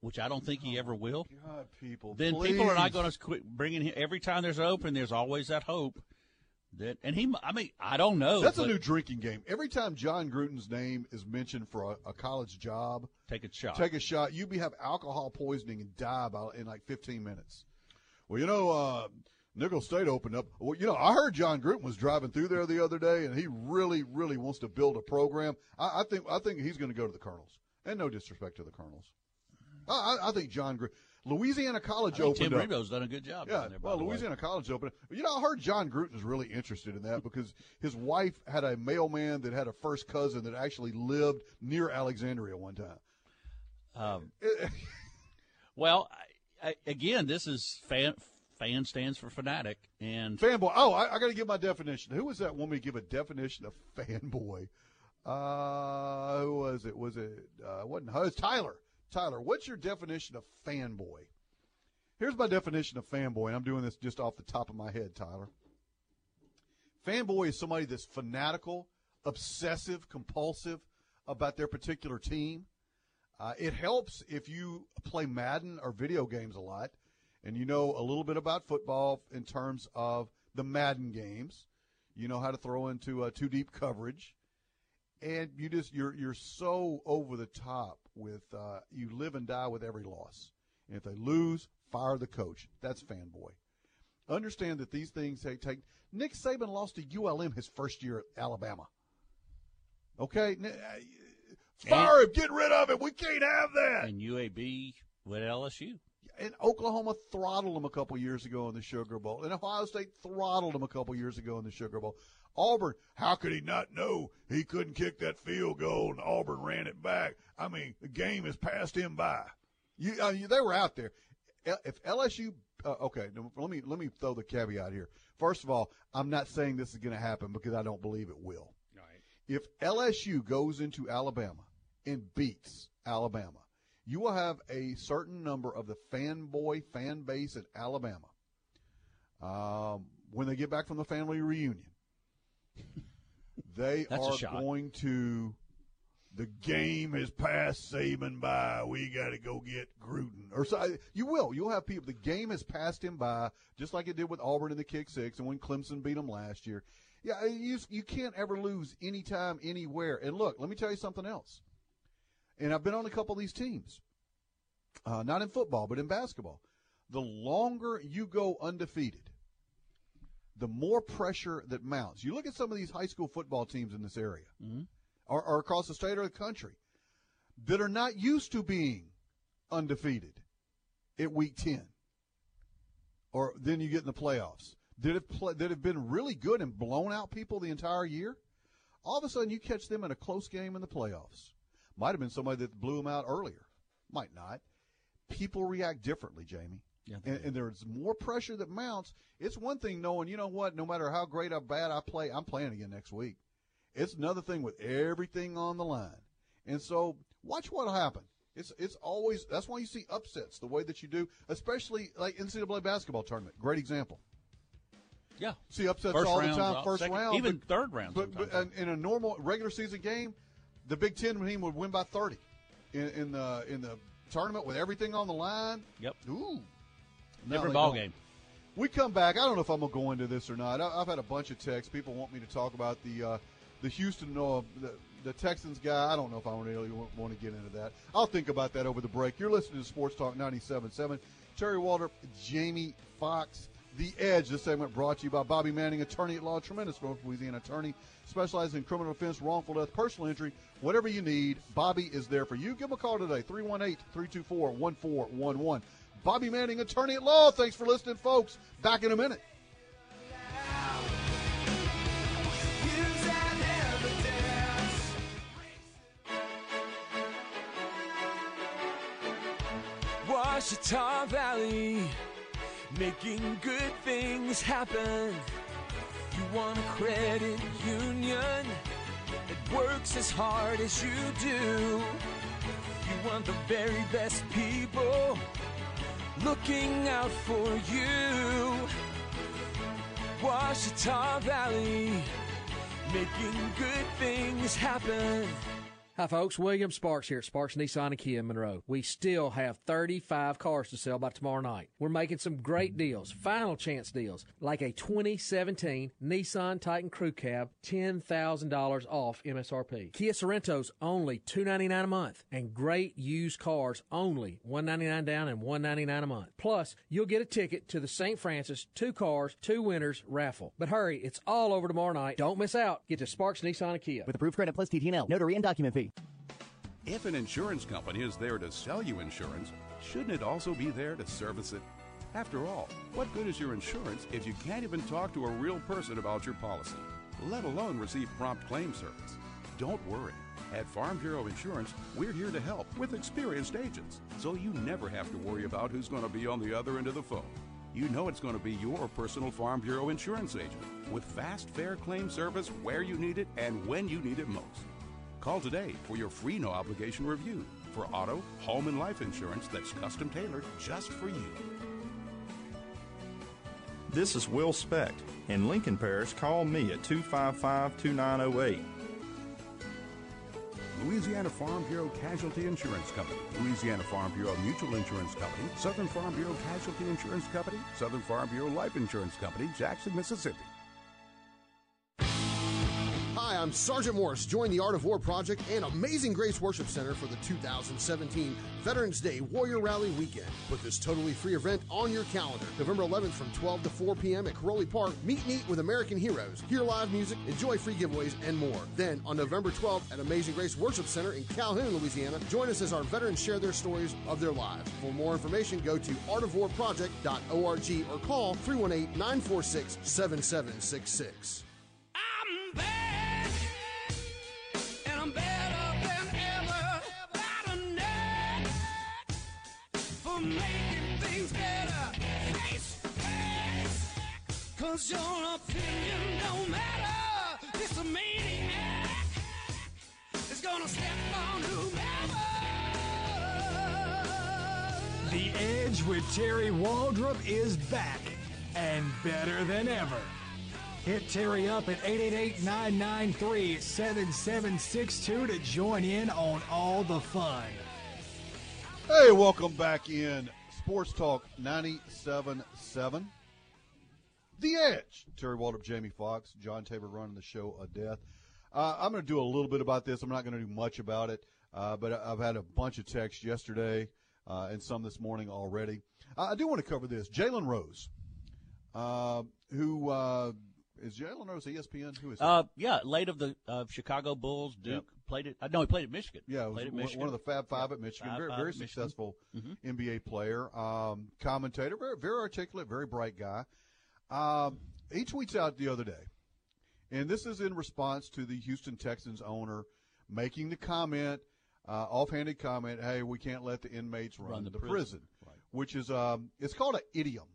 which I don't think he ever will. God, people. Then people are not going to quit bringing him every time there's an open. There's always that hope that, and he. I mean, I don't know. That's a new drinking game. Every time Jon Gruden's name is mentioned for a, a college job, take a shot. take a shot. You'd be have alcohol poisoning and die about in like 15 minutes. Well, you know, uh, Nicholls State opened up. Well, you know, I heard Jon Gruden was driving through there the other day, and he really, really wants to build a program. I, I think, I think he's going to go to the Colonels. And no disrespect to the Colonels. I, I, I think Jon Gruden, Louisiana College opened Tim up. Rebo's done a good job. Yeah, there, well. Louisiana College opened. You know, I heard Jon Gruden's really interested in that because his wife had a mailman that had a first cousin that actually lived near Alexandria one time. Um, well, I, I, again, this is fan. Fan stands for fanatic, and Fanboy. Oh, I, I got to give my definition. Who was that woman to give a definition of fanboy? Uh, who was it? Was it? Uh, wasn't. Oh, it's Tyler. Tyler, what's your definition of fanboy? Here's my definition of fanboy, and I'm doing this just off the top of my head, Tyler. Fanboy is somebody that's fanatical, obsessive, compulsive about their particular team. Uh, it helps if you play Madden or video games a lot, and you know a little bit about football in terms of the Madden games. You know how to throw into uh, two deep coverage, and you just you're you're so over the top with uh, you live and die with every loss. And if they lose, fire the coach. That's fanboy. Understand that these things take, take. Nick Saban lost to ULM his first year at Alabama. Okay, uh, fire him, get rid of him. We can't have that. And UAB with LSU. And Oklahoma throttled them a couple years ago in the Sugar Bowl. And Ohio State throttled them a couple years ago in the Sugar Bowl. Auburn, how could he not know he couldn't kick that field goal and Auburn ran it back? I mean, the game has passed him by. You, uh, you they were out there. If LSU, uh, okay, let me let me throw the caveat here. First of all, I'm not saying this is going to happen because I don't believe it will. If LSU goes into Alabama and beats Alabama, you will have a certain number of the fanboy fan base in Alabama um, when they get back from the family reunion. They are going to. The game has passed Saban by. We got to go get Gruden. Or so, you will. You'll have people. The game has passed him by, just like it did with Auburn in the kick six, and when Clemson beat them last year. Yeah, you you can't ever lose anytime, anywhere. And look, let me tell you something else. And I've been on a couple of these teams, uh, not in football, but in basketball. The longer you go undefeated, the more pressure that mounts. You look at some of these high school football teams in this area, mm-hmm. or, or across the state or the country, that are not used to being undefeated at week ten, or then you get in the playoffs. That have play, that have been really good and blown out people the entire year. All of a sudden, you catch them in a close game in the playoffs. Might have been somebody that blew them out earlier. Might not. People react differently, Jamie. Yeah, and, and there's more pressure that mounts. It's one thing knowing, you know what, no matter how great or bad I play, I'm playing again next week. It's another thing with everything on the line. And so watch what'll happen. It's it's always that's why you see upsets the way that you do, especially like NCAA basketball tournament. Great example. Yeah. See upsets First all round, the time, uh, first second- round, even but- third round But, but in- in a normal regular season game, the Big Ten team would win by thirty. In, in the in the tournament with everything on the line. Yep. Ooh. Different ball game. We come back. I don't know if I'm gonna go into this or not. I, I've had a bunch of texts. People want me to talk about the uh, the Houston uh, the, the Texans guy. I don't know if I really want, want to get into that. I'll think about that over the break. You're listening to Sports Talk 97.7. Terry Waldrop, Jamie Fox, The Edge. This segment brought to you by Bobby Manning, attorney at law, tremendous North Louisiana attorney, specializing in criminal defense, wrongful death, personal injury, whatever you need. Bobby is there for you. Give him a call today, 318-324-1411. Bobby Manning, attorney at law. Thanks for listening, folks. Back in a minute. Ouachita Valley, making good things happen. You want a credit union that works as hard as you do. You want the very best people looking out for you. Ouachita Valley, making good things happen. Hi, folks. William Sparks here at Sparks Nissan and Kia in Monroe. We still have 35 cars to sell by tomorrow night. We're making some great deals, final chance deals, like a 2017 Nissan Titan Crew Cab, $10,000 off MSRP. Kia Sorento's only 299 a month, and great used cars only 199 down and 199 a month. Plus, you'll get a ticket to the St. Francis Two Cars, Two Winners raffle. But hurry, it's all over tomorrow night. Don't miss out. Get to Sparks Nissan and Kia. With approved credit plus TTNL, notary and document fee. If an insurance company is there to sell you insurance, shouldn't it also be there to service it? After all, what good is your insurance if you can't even talk to a real person about your policy, let alone receive prompt claim service? Don't worry. At Farm Bureau Insurance, we're here to help with experienced agents, so you never have to worry about who's going to be on the other end of the phone. You know it's going to be your personal Farm Bureau insurance agent with fast, fair claim service where you need it and when you need it most. Call today for your free no obligation review for auto, home, and life insurance that's custom tailored just for you. This is Will Specht. In Lincoln Parish, call me at 255 2908. Louisiana Farm Bureau Casualty Insurance Company, Louisiana Farm Bureau Mutual Insurance Company, Southern Farm Bureau Casualty Insurance Company, Southern Farm Bureau Life Insurance Company, Jackson, Mississippi. I'm Sergeant Morris. Join the Art of War Project and Amazing Grace Worship Center for the 2017 Veterans Day Warrior Rally Weekend. Put this totally free event on your calendar. November 11th from 12 to 4 p.m. at Caroli Park. Meet and eat with American heroes, hear live music, enjoy free giveaways, and more. Then on November 12th at Amazing Grace Worship Center in Calhoun, Louisiana, join us as our veterans share their stories of their lives. For more information, go to artofwarproject.org or call 318 946 7766. The Edge with Terry Waldrop is back and better than ever. Hit Terry up at 888-993-7762 to join in on all the fun. Hey, welcome back in Sports Talk 97.7. The Edge. Terry Waldrop, Jamie Fox, John Tabor running the show of death. Uh, I'm going to do a little bit about this. I'm not going to do much about it, uh, but I've had a bunch of texts yesterday uh, and some this morning already. I, do want to cover this. Jalen Rose, uh, who uh, is Jalen Rose ESPN? Who is he? Uh, yeah, late of the uh, Chicago Bulls. Duke played it. Uh, no, he played at Michigan. Yeah, played at one- Michigan. one of the Fab Five at Michigan. Fab very, Five very at Michigan. successful Mhm. NBA player, um, commentator, very, very articulate, very bright guy. Um, he tweets out the other day, and this is in response to the Houston Texans owner making the comment, uh, offhanded comment, "Hey, we can't let the inmates run, Run the the, prison." prison," which is um, it's called an idiom.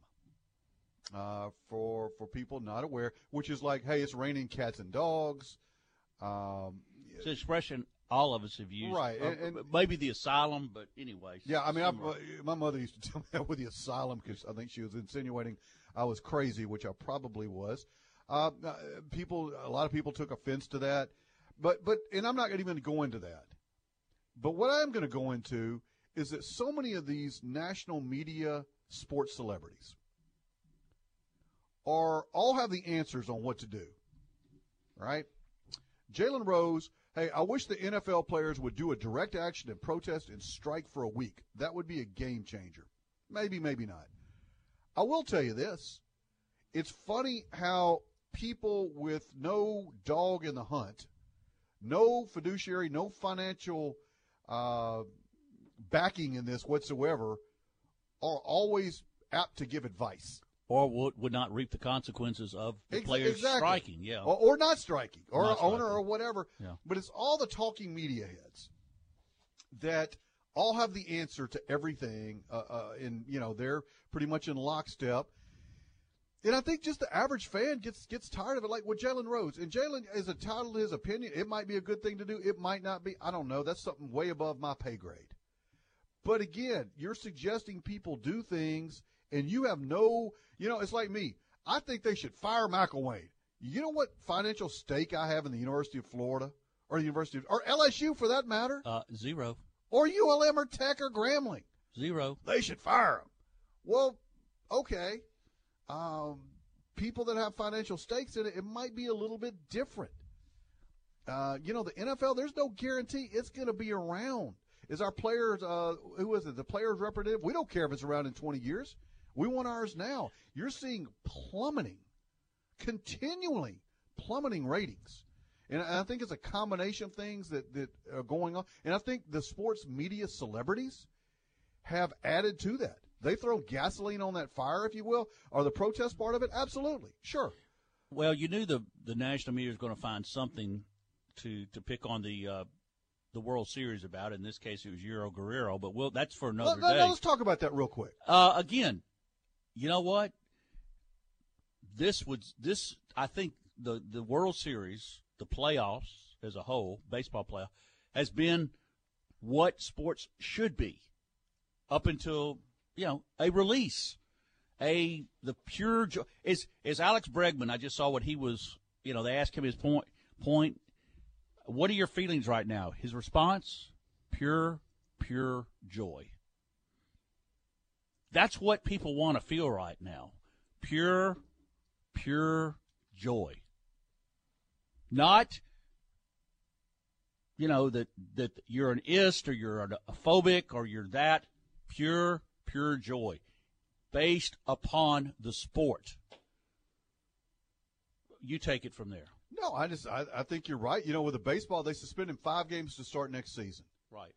Uh, for for people not aware, which is like, hey, it's raining cats and dogs. Um, It's an expression all of us have used. Right, Uh, and- and- maybe the asylum, but anyway. Yeah, I mean, I, my mother used to tell me that with the asylum because I think she was insinuating I was crazy, which I probably was. Uh, uh, people, a lot of people took offense to that, but but, and I'm not going to even go into that. But what I am going to go into is that so many of these national media sports celebrities are all have the answers on what to do. Right? Jalen Rose, hey, I wish the NFL players would do a direct action and protest and strike for a week. That would be a game changer. Maybe, maybe not. I will tell you this. It's funny how people with no dog in the hunt, no fiduciary, no financial uh, backing in this whatsoever, are always apt to give advice. Or would, would not reap the consequences of the Ex- players exactly. striking. Yeah, or, or not striking, or Not an owner, striking. or whatever. Yeah. But it's all the talking media heads that all have the answer to everything, uh, uh, and you know they're pretty much in lockstep. And I think just the average fan gets gets tired of it, like with Jalen Rose. And Jalen is entitled to his opinion. It might be a good thing to do. It might not be. I don't know. That's something way above my pay grade. But again, you're suggesting people do things, and you have no. You know, it's like me. I think they should fire Michael McElwain. You know what financial stake I have in the University of Florida, or the University of, or LSU for that matter, uh, zero, or ULM or Tech or Grambling. zero. They should fire him. Well, okay. Um, people that have financial stakes in it, it might be a little bit different. Uh, you know, the NFL, there's no guarantee it's going to be around. Is our players, uh, who is it, the players representative? We don't care if it's around in 20 years. We want ours now. You're seeing plummeting, continually plummeting ratings. And I think it's a combination of things that, that are going on. And I think the sports media celebrities have added to that. They throw gasoline on that fire, if you will. Are the protest part of it? Absolutely. Sure. Well, you knew the the national media was going to find something to to pick on the uh, the World Series about. In this case, it was Yuli Gurriel, but we'll, that's for another Let- let- day. let's talk about that real quick. Uh, again, you know what? This would this I think the the World Series, the playoffs as a whole, baseball playoff, has been what sports should be up until you know a release, a the pure joy. Is is Alex Bregman? I just saw what he was. You know, they asked him his point. Point. What are your feelings right now? His response: pure, pure joy. That's what people want to feel right now. Pure, pure joy. Not, you know, that, that you're an ist or you're a phobic or you're that. Pure, pure joy based upon the sport. You take it from there. No, I just I, I think you're right. You know, with the baseball, they suspended five games to start next season. Right.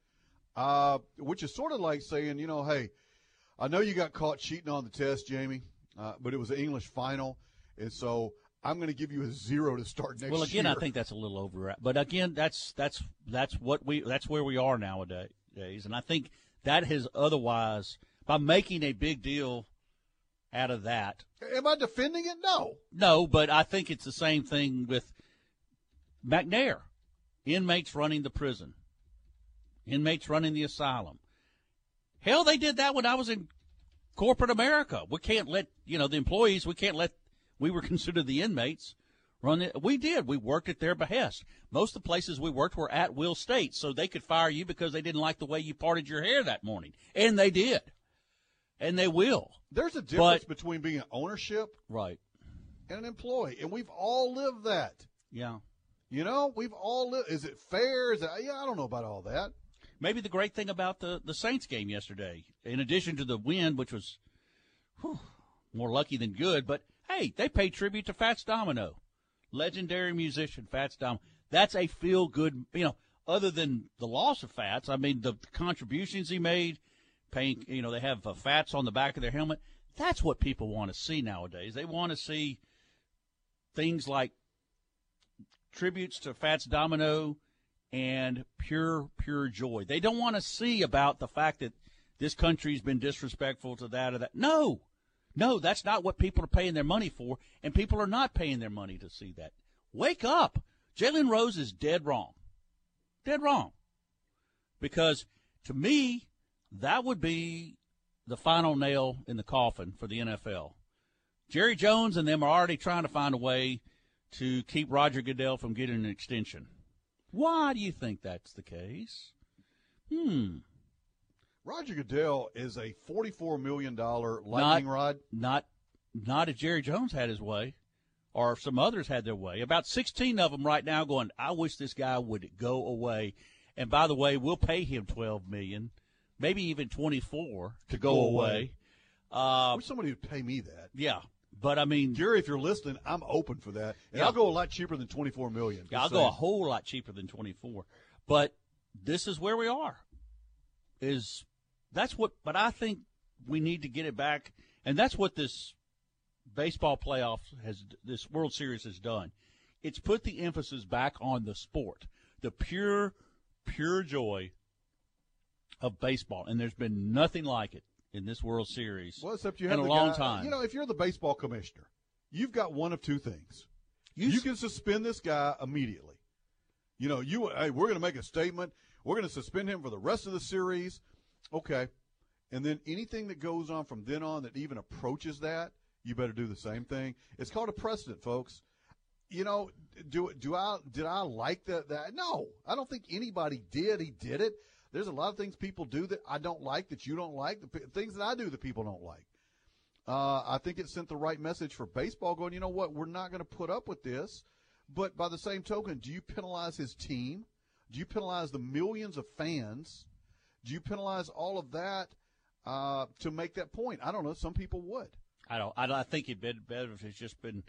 Uh, which is sort of like saying, you know, hey, I know you got caught cheating on the test, Jamie, uh, but it was an English final, and so I'm going to give you a zero to start next. Well, again, year. I think that's a little over. But again, that's that's that's what we that's where we are nowadays, and I think that has otherwise by making a big deal out of that. Am I defending it? No. No, but I think it's the same thing with McNair. Inmates running the prison, inmates running the asylum. Hell, they did that when I was in corporate America. We can't let you know the employees. We can't let we were considered the inmates run it. We did. We worked at their behest. Most of the places we worked were at will states, so they could fire you because they didn't like the way you parted your hair that morning, and they did, and they will. There's a difference But- between being an ownership right and an employee, and we've all lived that. Yeah. You know, we've all lived. Is it fair? Is it? Yeah, I don't know about all that. Maybe the great thing about the, the Saints game yesterday, in addition to the win, which was whew, more lucky than good, but hey, they paid tribute to Fats Domino, legendary musician Fats Domino. That's a feel good, you know, other than the loss of Fats, I mean, the contributions he made, paying, you know, they have uh, Fats on the back of their helmet. That's what people want to see nowadays. They want to see things like tributes to Fats Domino and pure, pure joy. They don't want to see about the fact that this country's been disrespectful to that or that. No, no, that's not what people are paying their money for, and people are not paying their money to see that. Wake up. Jalen Rose is dead wrong. Dead wrong. Because to me, that would be the final nail in the coffin for the NFL. Jerry Jones and them are already trying to find a way to keep Roger Goodell from getting an extension. Why do you think that's the case? Hmm. Roger Goodell is a forty-four million dollar lightning not, rod. Not, not if Jerry Jones had his way, or if some others had their way. About sixteen of them right now going. I wish this guy would go away. And by the way, we'll pay him twelve million, maybe even twenty-four to go, go away. away. Uh, I wish somebody would pay me that. yeah, but I mean, Jerry, if you're listening, I'm open for that, and Yeah. I'll go a lot cheaper than twenty-four million. Yeah, I'll Just go a whole lot cheaper than 24. But this is where we are. Is that's what but I think we need to get it back and that's what this baseball playoff has this World Series has done. It's put the emphasis back on the sport. The pure pure joy of baseball and there's been nothing like it in this World Series Well, except you in have a long guy- time. You know, if you're the baseball commissioner, you've got one of two things. You, You s- can suspend this guy immediately. You know, you hey, we're going to make a statement. We're going to suspend him for the rest of the series. Okay, and then anything that goes on from then on that even approaches that, you better do the same thing. It's called a precedent, folks. You know, do do I did I like that? That no, I don't think anybody did. He did it. There's a lot of things people do that I don't like that you don't like. The p- things that I do that people don't like. Uh, I think it sent the right message for baseball. Going, you know what? We're not going to put up with this. But by the same token, do you penalize his team? Do you penalize the millions of fans? Do you penalize all of that uh, to make that point? I don't know. Some people would. I don't I, I think it'd been better if it's just been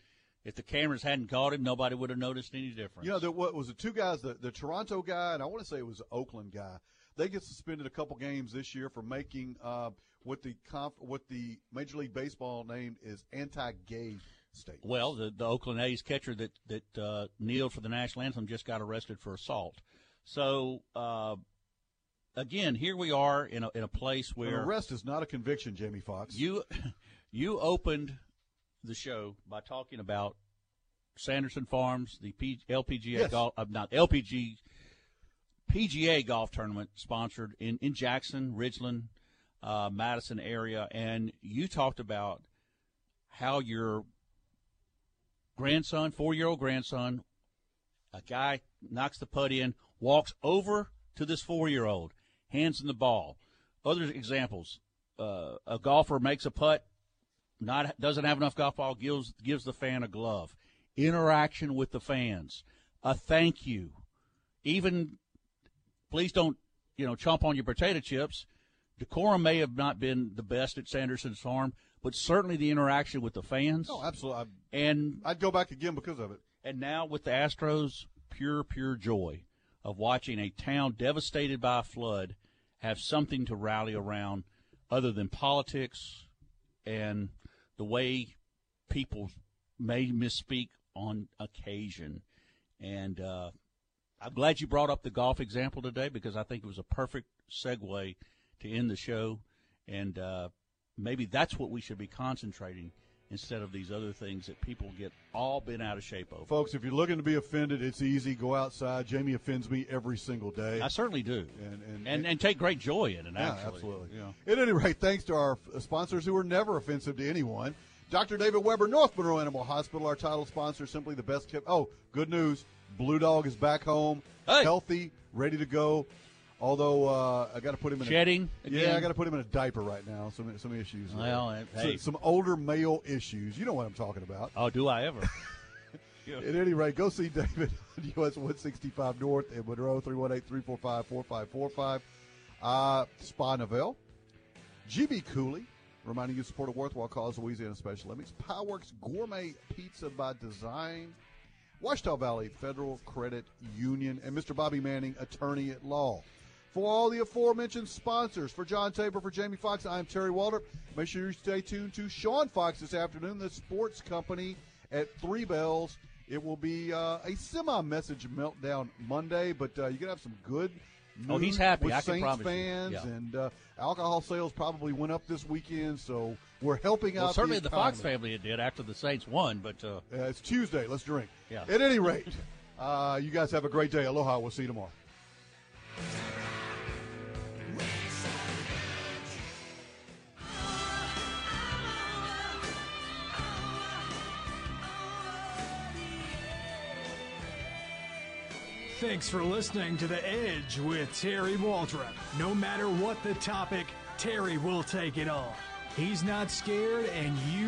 if the cameras hadn't caught him, nobody would have noticed any difference. You know, there wa- was the two guys, the, the Toronto guy, and I want to say it was the Oakland guy. They get suspended a couple games this year for making uh, what the conf- what the Major League Baseball named is anti-gay statements. Well, the, the Oakland A's catcher that that uh, kneeled for the national anthem just got arrested for assault. So uh, again, here we are in a in a place An where arrest is not a conviction, Jamie Fox. you you opened the show by talking about Sanderson Farms, the P, LPGA Yes. golf, uh, not LPG PGA golf tournament sponsored in, in Jackson, Ridgeland, uh, Madison area, and you talked about how your grandson, four year old grandson, a guy knocks the putt in, walks over to this four year old, hands him the ball. Other examples: uh, a golfer makes a putt, not doesn't have enough golf ball, gives gives the fan a glove. Interaction with the fans, a thank you, even please don't you know chomp on your potato chips. Decorum may have not been the best at Sanderson's Farm, but certainly the interaction with the fans. Oh, absolutely. I'd, and I'd go back again because of it. And now with the Astros, pure, pure joy of watching a town devastated by a flood have something to rally around other than politics and the way people may misspeak on occasion. And uh, I'm glad you brought up the golf example today because I think it was a perfect segue to end the show. And uh, maybe that's what we should be concentrating instead of these other things that people get all bent out of shape over. Folks, if you're looking to be offended, it's easy. Go outside. Jamie offends me every single day. I certainly do. And and, and, and take great joy in it, Yeah, actually. absolutely. Yeah. At any rate, thanks to our sponsors who are never offensive to anyone. Dr. David Weber, North Monroe Animal Hospital, our title sponsor, simply the best kept. Oh, good news. Blue Dog is back home, healthy, ready to go. Although uh, I got to put him in Shedding A, yeah. I got to put him in a diaper right now. Some some issues. Well, hey. some older male issues. You know what I'm talking about. Oh, do I ever? At any rate, go see David on US 165 North in Monroe, 318-345-4545. Uh, Spa Novell. GB Cooley, reminding you to support a worthwhile cause, Louisiana Special Olympics. Pieworks Gourmet Pizza by Design. Ouachita Valley Federal Credit Union. And Mr. Bobby Manning, attorney at law. For all the aforementioned sponsors, for John Tabor, for Jamie Fox, I'm Terry Waldrop. Make sure you stay tuned to Sean Fox this afternoon, the sports company at Three Bells. It will be uh, a semi-message meltdown Monday, but uh, you're gonna have some good. Oh, he's happy. I can Saints promise you. fans Yeah. and uh, alcohol sales probably went up this weekend, so we're helping Well, out. certainly the, the Fox family it did after the Saints won, but uh, Uh, it's Tuesday. Let's drink. Yeah. At any rate, uh, you guys have a great day. Aloha. We'll see you tomorrow. Thanks for listening to The Edge with Terry Waldrop. No matter what the topic, Terry will take it on. He's not scared, and you